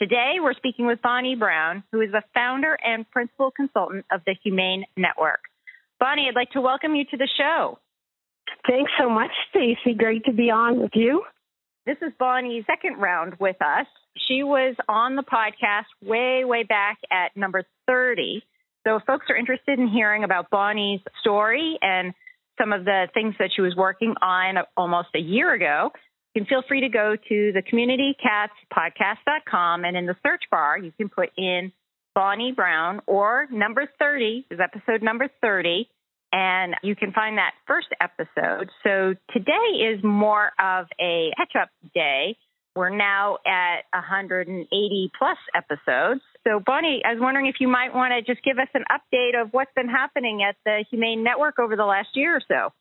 Today, we're speaking with Bonney Brown, who is the founder and principal consultant of the Humane Network. Bonney, I'd like to welcome you to the show. Thanks so much, Stacy. Great to be on with you. This is Bonney's second round with us. She was on the podcast way, way back at number 30. So if folks are interested in hearing about Bonney's story and some of the things that she was working on almost a year ago, you can feel free to go to the communitycatspodcast.com and in the search bar, you can put in Bonney Brown or number 30 is episode number 30 and you can find that first episode. So today is more of a catch up day. We're now at 180 plus episodes. So, Bonney, I was wondering if you might want to just give us an update of what's been happening at the Humane Network over the last year or so.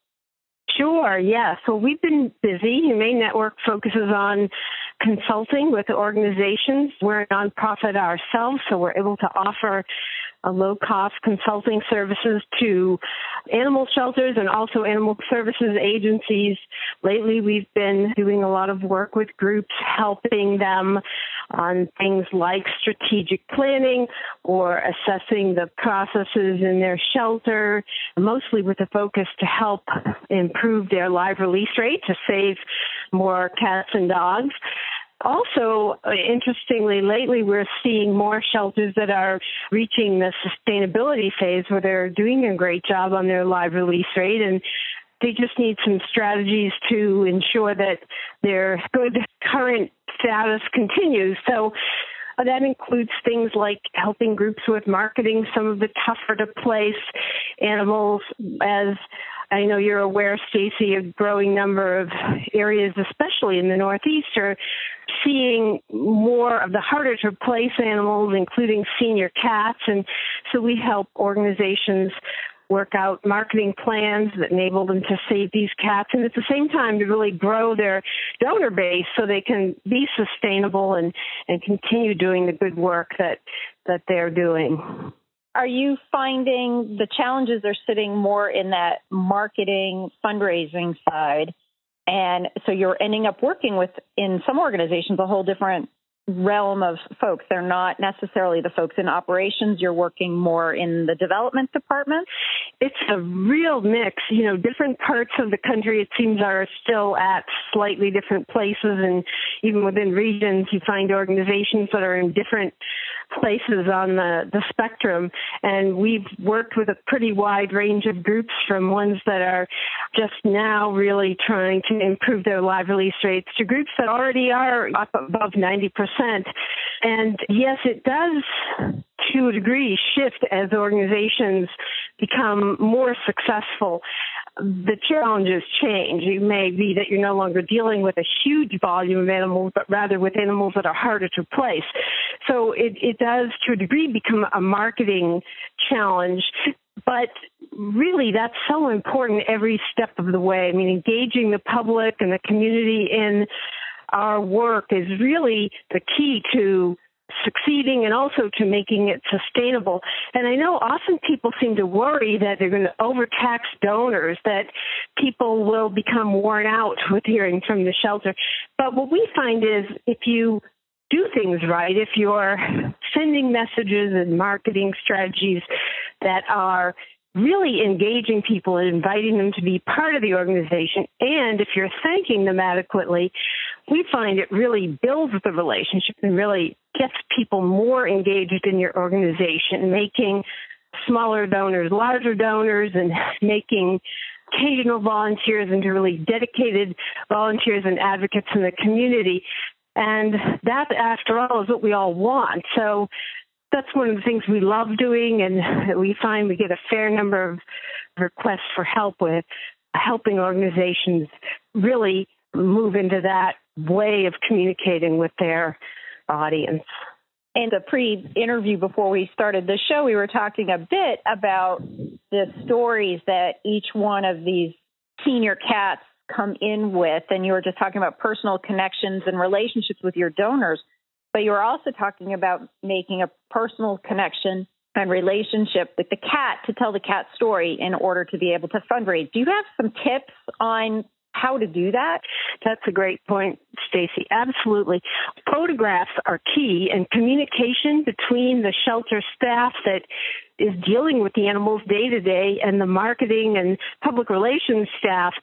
Sure, yeah. So we've been busy. Humane Network focuses on consulting with organizations. We're a nonprofit ourselves, so we're able to offer uh, low cost consulting services to animal shelters and also animal services agencies. Lately, we've been doing a lot of work with groups helping them on things like strategic planning or assessing the processes in their shelter, mostly with a focus to help improve their live release rate to save more cats and dogs. Also, interestingly, lately we're seeing more shelters that are reaching the sustainability phase where they're doing a great job on their live release rate and they just need some strategies to ensure that their good current status continues. So that includes things like helping groups with marketing some of the tougher to place animals as I know you're aware, Stacy, a growing number of areas, especially in the Northeast, are seeing more of the harder to place animals, including senior cats. And so we help organizations work out marketing plans that enable them to save these cats and at the same time to really grow their donor base so they can be sustainable and, and continue doing the good work that, that they're doing. Are you finding the challenges are sitting more in that marketing fundraising side? And so you're ending up working with, in some organizations, a whole different realm of folks. They're not necessarily the folks in operations. You're working more in the development department. It's a real mix. You know, different parts of the country, it seems, are still at slightly different places. And even within regions, you find organizations that are in different places on the, the spectrum. And we've worked with a pretty wide range of groups from ones that are just now really trying to improve their live release rates to groups that already are up above 90%. And yes, it does to a degree shift as organizations become more successful the challenges change. It may be that you're no longer dealing with a huge volume of animals, but rather with animals that are harder to place. So it, it does, to a degree, become a marketing challenge. But really, that's so important every step of the way. I mean, engaging the public and the community in our work is really the key to succeeding and also to making it sustainable. And I know often people seem to worry that they're going to overtax donors, that people will become worn out with hearing from the shelter. But what we find is if you do things right, if you're sending messages and marketing strategies that are really engaging people and inviting them to be part of the organization. And if you're thanking them adequately, we find it really builds the relationship and really gets people more engaged in your organization, making smaller donors larger donors and making occasional volunteers into really dedicated volunteers and advocates in the community. And that, after all, is what we all want. So that's one of the things we love doing, and we find we get a fair number of requests for help with helping organizations really move into that way of communicating with their audience. In the pre interview before we started the show, we were talking a bit about the stories that each one of these senior cats come in with. And you were just talking about personal connections and relationships with your donors. But you were also talking about making a personal connection and relationship with the cat to tell the cat story in order to be able to fundraise. Do you have some tips on how to do that? That's a great point, Stacy. Absolutely. Photographs are key and communication between the shelter staff that is dealing with the animals day to day and the marketing and public relations staff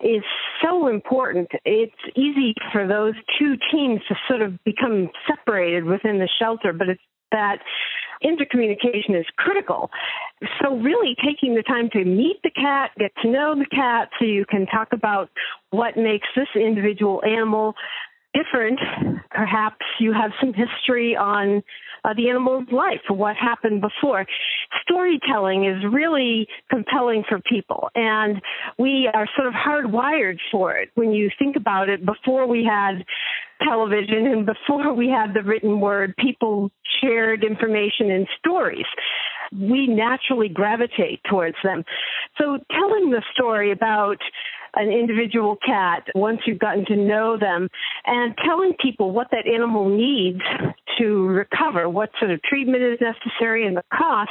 is so important. It's easy for those two teams to sort of become separated within the shelter, but it's that intercommunication is critical. So, really taking the time to meet the cat, get to know the cat, so you can talk about what makes this individual animal different. Perhaps you have some history on uh, the animal's life, what happened before. Storytelling is really compelling for people, and we are sort of hardwired for it. When you think about it, before we had television and before we had the written word, people shared information and stories. We naturally gravitate towards them. So telling the story about an individual cat once you've gotten to know them and telling people what that animal needs to recover, what sort of treatment is necessary and the cost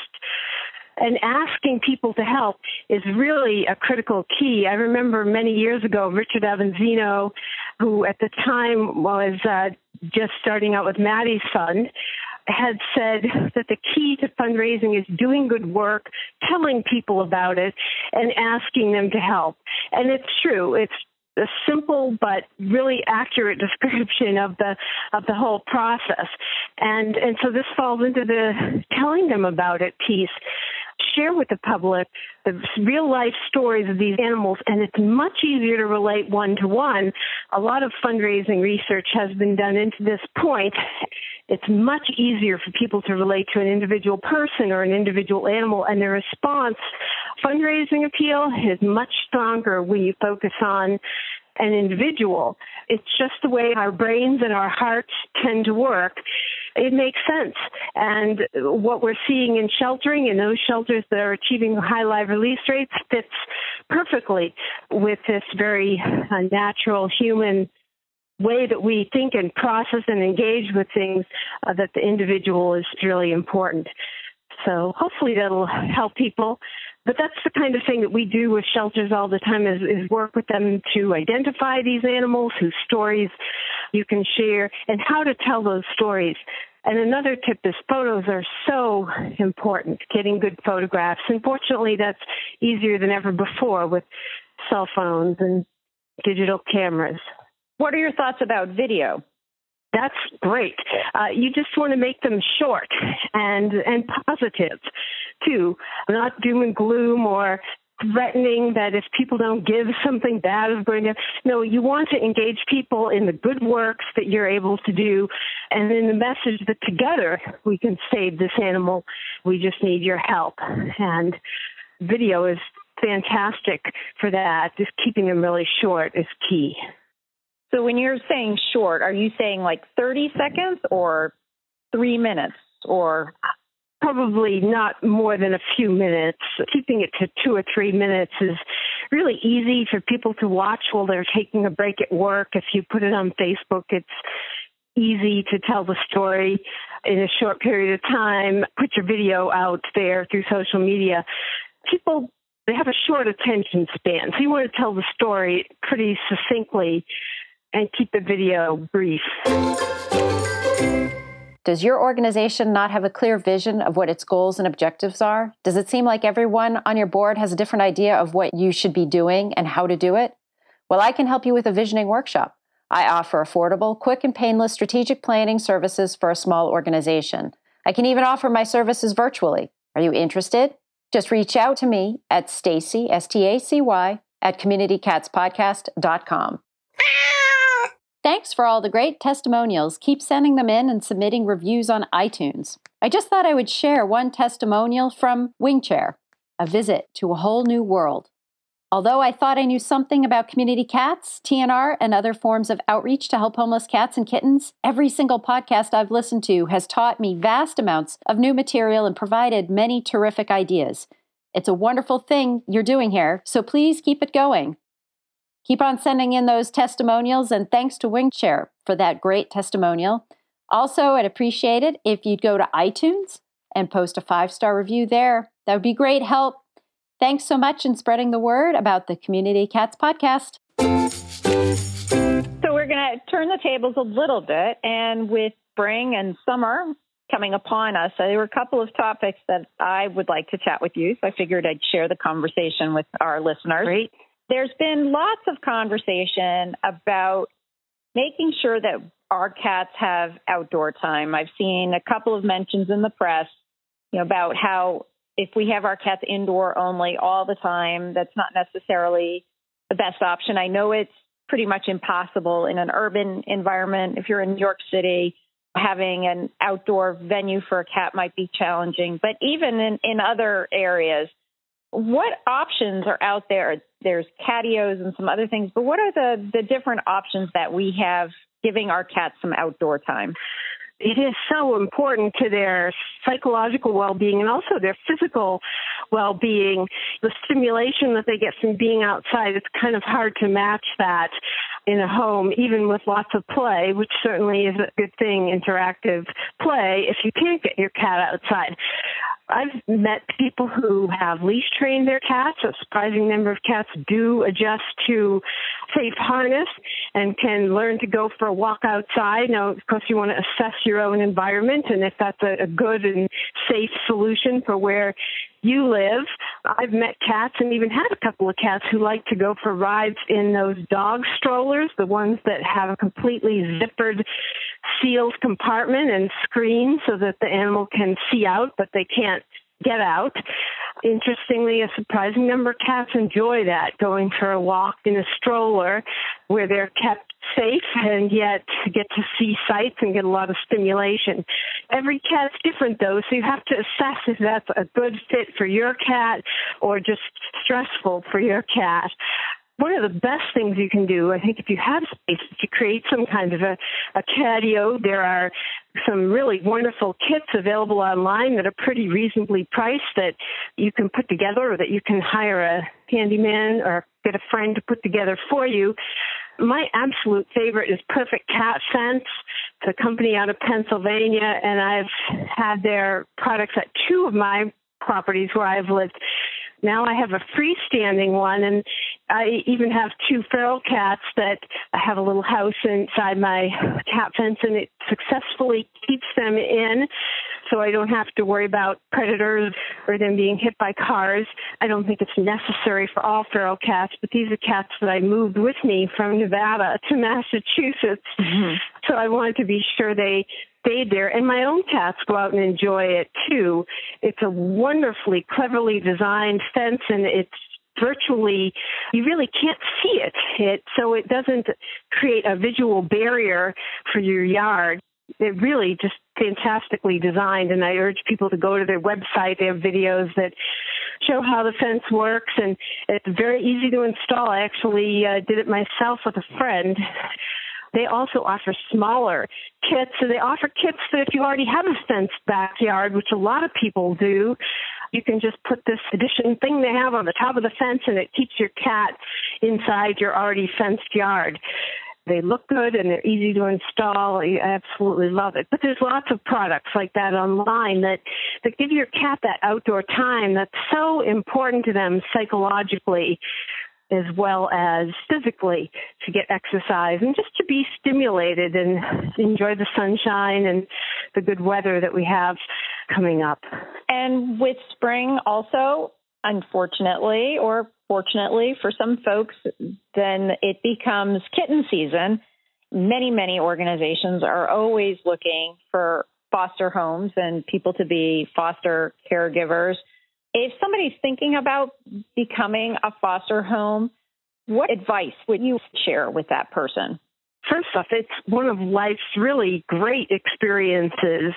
and asking people to help is really a critical key. I remember many years ago, Richard Avanzino, who at the time was uh, just starting out with Maddie's Fund, had said that the key to fundraising is doing good work, telling people about it, and asking them to help. And it's true. It's a simple but really accurate description of the of the whole process. And and so this falls into the telling them about it piece share with the public the real life stories of these animals, and it's much easier to relate one to one. A lot of fundraising research has been done into this point. It's much easier for people to relate to an individual person or an individual animal, and their response, fundraising appeal, is much stronger when you focus on an individual. It's just the way our brains and our hearts tend to work. It makes sense. And what we're seeing in sheltering in those shelters that are achieving high live release rates fits perfectly with this very uh, natural human way that we think and process and engage with things uh, that the individual is really important. So hopefully that'll help people but that's the kind of thing that we do with shelters all the time is, is work with them to identify these animals whose stories you can share and how to tell those stories. And another tip is photos are so important, getting good photographs. Unfortunately, that's easier than ever before with cell phones and digital cameras. What are your thoughts about video? That's great. Uh, you just want to make them short and and positive too, not doom and gloom or threatening that if people don't give something bad is going to no you want to engage people in the good works that you're able to do and in the message that together we can save this animal. We just need your help. And video is fantastic for that. Just keeping them really short is key. So when you're saying short, are you saying like 30 seconds or three minutes or? Probably not more than a few minutes. Keeping it to two or three minutes is really easy for people to watch while they're taking a break at work. If you put it on Facebook, it's easy to tell the story in a short period of time. Put your video out there through social media. People they have a short attention span, so you want to tell the story pretty succinctly and keep the video brief. Does your organization not have a clear vision of what its goals and objectives are? Does it seem like everyone on your board has a different idea of what you should be doing and how to do it? Well, I can help you with a visioning workshop. I offer affordable, quick, and painless strategic planning services for a small organization. I can even offer my services virtually. Are you interested? Just reach out to me at Stacy, S T A C Y, at communitycatspodcast.com. Thanks for all the great testimonials. Keep sending them in and submitting reviews on iTunes. I just thought I would share one testimonial from Wingchair, a visit to a whole new world. Although I thought I knew something about community cats, TNR, and other forms of outreach to help homeless cats and kittens, every single podcast I've listened to has taught me vast amounts of new material and provided many terrific ideas. It's a wonderful thing you're doing here, so please keep it going. Keep on sending in those testimonials, and thanks to Wingshare for that great testimonial. Also, I'd appreciate it if you'd go to iTunes and post a five star review there. That would be great help Thanks so much in spreading the word about the Community Cats podcast. So, we're going to turn the tables a little bit. And with spring and summer coming upon us, there were a couple of topics that I would like to chat with you. So, I figured I'd share the conversation with our listeners. Great. There's been lots of conversation about making sure that our cats have outdoor time. I've seen a couple of mentions in the press you know, about how if we have our cats indoor only all the time, that's not necessarily the best option. I know it's pretty much impossible in an urban environment. If you're in New York City, having an outdoor venue for a cat might be challenging. But even in, in other areas, what options are out there? There's catios and some other things, but what are the, the different options that we have giving our cats some outdoor time? it is so important to their psychological well-being and also their physical well-being. The stimulation that they get from being outside, it's kind of hard to match that in a home, even with lots of play, which certainly is a good thing, interactive play, if you can't get your cat outside. I've met people who have leash trained their cats. A surprising number of cats do adjust to safe harness and can learn to go for a walk outside. Now, of course, you want to assess your own environment and if that's a, a good and safe solution for where you live. I've met cats and even had a couple of cats who like to go for rides in those dog strollers, the ones that have a completely zippered sealed compartment and screen so that the animal can see out, but they can't get out. Interestingly, a surprising number of cats enjoy that, going for a walk in a stroller where they're kept safe and yet get to see sights and get a lot of stimulation. Every cat's different though, so you have to assess if that's a good fit for your cat or just stressful for your cat one of the best things you can do, I think, if you have space, is to create some kind of a, a catio. There are some really wonderful kits available online that are pretty reasonably priced that you can put together or that you can hire a handyman or get a friend to put together for you. My absolute favorite is Perfect Cat Sense. It's a company out of Pennsylvania, and I've had their products at two of my properties where I've lived. Now I have a freestanding one, and I even have two feral cats that I have a little house inside my cat fence, and it successfully keeps them in, so I don't have to worry about predators or them being hit by cars. I don't think it's necessary for all feral cats, but these are cats that I moved with me from Nevada to Massachusetts, mm-hmm. so I wanted to be sure they stayed there. And my own cats go out and enjoy it too. It's a wonderfully cleverly designed fence and it's virtually you really can't see it. it so it doesn't create a visual barrier for your yard it really just fantastically designed and I urge people to go to their website. They have videos that show how the fence works and it's very easy to install. I actually uh, did it myself with a friend they also offer smaller kits. So they offer kits that if you already have a fenced backyard, which a lot of people do, you can just put this addition thing they have on the top of the fence and it keeps your cat inside your already fenced yard. They look good and they're easy to install. I absolutely love it. But there's lots of products like that online that, that give your cat that outdoor time that's so important to them psychologically as well as physically to get exercise and just to be stimulated and enjoy the sunshine and the good weather that we have coming up. And with spring also, unfortunately or fortunately for some folks, then it becomes kitten season. Many, many organizations are always looking for foster homes and people to be foster caregivers if somebody's thinking about becoming a foster home, what advice would you share with that person? First off, it's one of life's really great experiences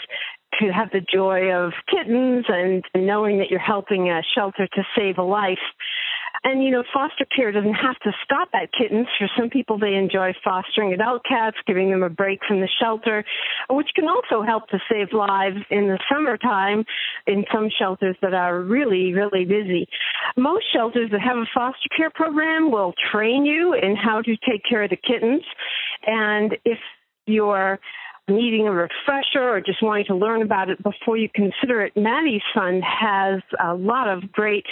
to have the joy of kittens and knowing that you're helping a shelter to save a life. And, you know, foster care doesn't have to stop at kittens. For some people, they enjoy fostering adult cats, giving them a break from the shelter, which can also help to save lives in the summertime in some shelters that are really, really busy. Most shelters that have a foster care program will train you in how to take care of the kittens. And if you're needing a refresher or just wanting to learn about it before you consider it, Maddie's Fund has a lot of great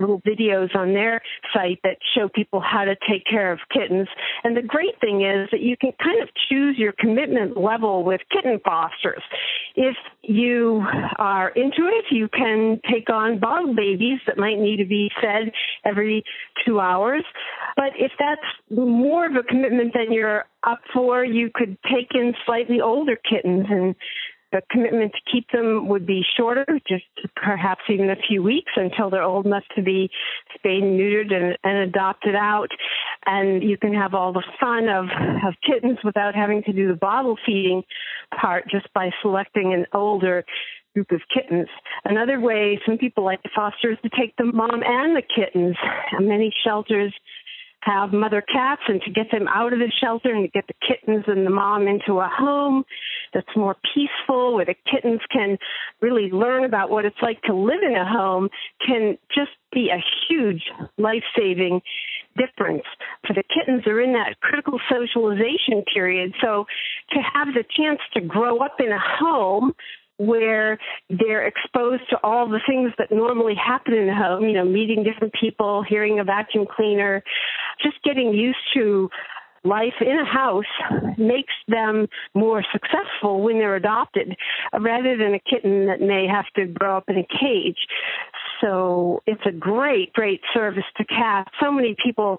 little videos on their site that show people how to take care of kittens. And the great thing is that you can kind of choose your commitment level with kitten fosters. If you are into it, you can take on bottle babies that might need to be fed every two hours. But if that's more of a commitment than you're up for, you could take in slightly older kittens and the commitment to keep them would be shorter, just perhaps even a few weeks until they're old enough to be spayed neutered and, and adopted out. And you can have all the fun of, of kittens without having to do the bottle feeding part just by selecting an older group of kittens. Another way some people like to foster is to take the mom and the kittens. Many shelters have mother cats and to get them out of the shelter and to get the kittens and the mom into a home that's more peaceful where the kittens can really learn about what it's like to live in a home can just be a huge life-saving difference for the kittens are in that critical socialization period. So to have the chance to grow up in a home where they're exposed to all the things that normally happen in the home, you know, meeting different people, hearing a vacuum cleaner, just getting used to life in a house makes them more successful when they're adopted rather than a kitten that may have to grow up in a cage. So it's a great, great service to cats. So many people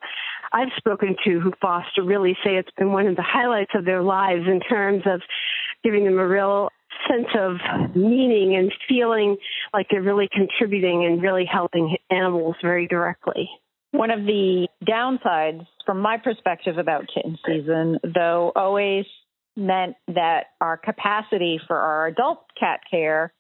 I've spoken to who foster really say it's been one of the highlights of their lives in terms of giving them a real sense of meaning and feeling like they're really contributing and really helping animals very directly. One of the downsides, from my perspective, about kitten season, though, always meant that our capacity for our adult cat care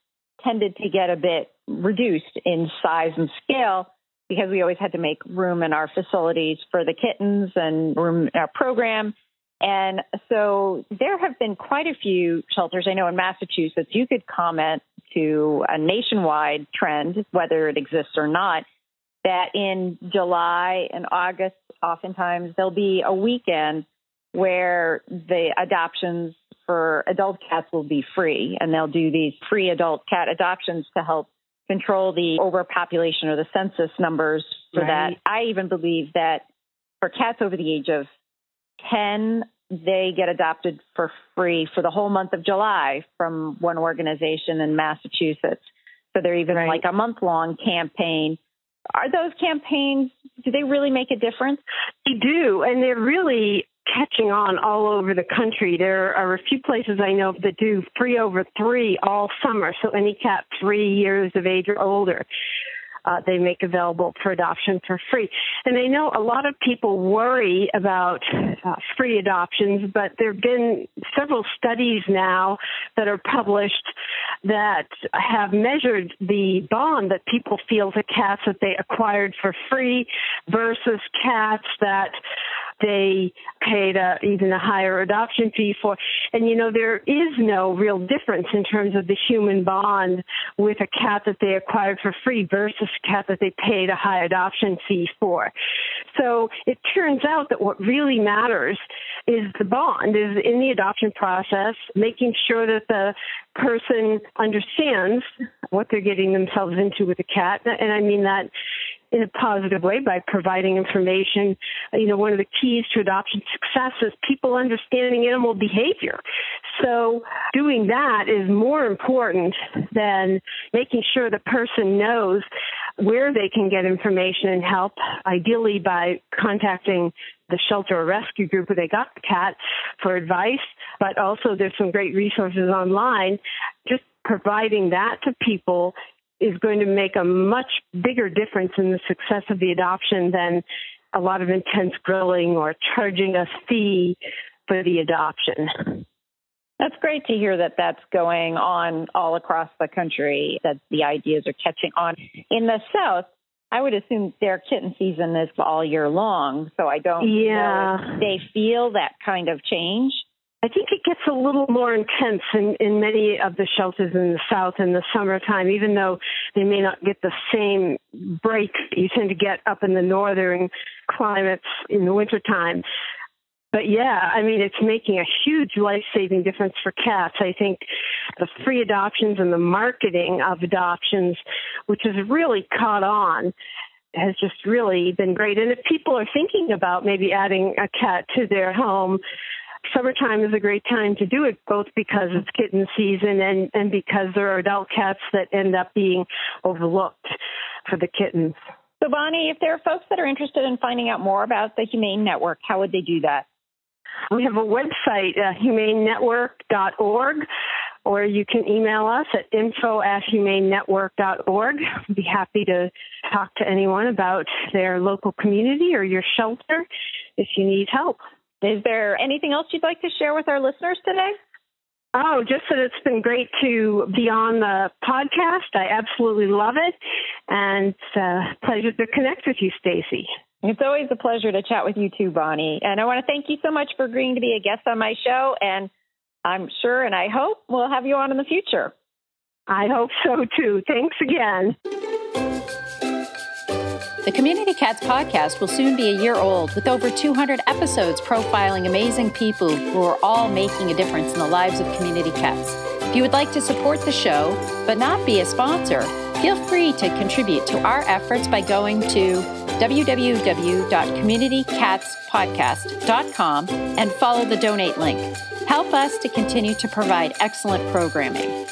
tended to get a bit reduced in size and scale because we always had to make room in our facilities for the kittens and room in our program. And so there have been quite a few shelters. I know in Massachusetts, you could comment to a nationwide trend, whether it exists or not, that in July and August, oftentimes there'll be a weekend where the adoptions for adult cats will be free and they'll do these free adult cat adoptions to help control the overpopulation or the census numbers for right. that. I even believe that for cats over the age of 10, they get adopted for free for the whole month of July from one organization in Massachusetts. So they're even right. like a month long campaign. Are those campaigns, do they really make a difference? They do. And they're really catching on all over the country. There are a few places I know that do free over three all summer. So any cat three years of age or older uh, they make available for adoption for free. And I know a lot of people worry about uh, free adoptions, but there have been several studies now that are published that have measured the bond that people feel to cats that they acquired for free versus cats that they paid a, even a higher adoption fee for. And you know, there is no real difference in terms of the human bond with a cat that they acquired for free versus a cat that they paid a high adoption fee for. So it turns out that what really matters is the bond, is in the adoption process, making sure that the person understands what they're getting themselves into with a cat. And I mean that in a positive way by providing information. You know, one of the keys to adoption success is people understanding animal behavior. So doing that is more important than making sure the person knows where they can get information and help, ideally by contacting the shelter or rescue group where they got the cat for advice, but also there's some great resources online. Just providing that to people is going to make a much bigger difference in the success of the adoption than a lot of intense grilling or charging a fee for the adoption. That's great to hear that that's going on all across the country, that the ideas are catching on. In the South, I would assume their kitten season is all year long, so I don't yeah. know if they feel that kind of change. I think it gets a little more intense in, in many of the shelters in the South in the summertime, even though they may not get the same break you tend to get up in the northern climates in the wintertime. But yeah, I mean, it's making a huge life saving difference for cats. I think the free adoptions and the marketing of adoptions, which has really caught on, has just really been great. And if people are thinking about maybe adding a cat to their home, summertime is a great time to do it, both because it's kitten season and, and because there are adult cats that end up being overlooked for the kittens. So, Bonney, if there are folks that are interested in finding out more about the Humane Network, how would they do that? We have a website, uh, humanenetwork.org, or you can email us at info at humanenetwork.org. I'd be happy to talk to anyone about their local community or your shelter if you need help. Is there anything else you'd like to share with our listeners today? Oh, just that it's been great to be on the podcast. I absolutely love it, and it's a pleasure to connect with you, Stacy. It's always a pleasure to chat with you too, Bonney. And I want to thank you so much for agreeing to be a guest on my show. And I'm sure and I hope we'll have you on in the future. I hope so too. Thanks again. The Community Cats podcast will soon be a year old with over 200 episodes profiling amazing people who are all making a difference in the lives of community cats. If you would like to support the show but not be a sponsor, feel free to contribute to our efforts by going to www.communitycatspodcast.com and follow the donate link. Help us to continue to provide excellent programming.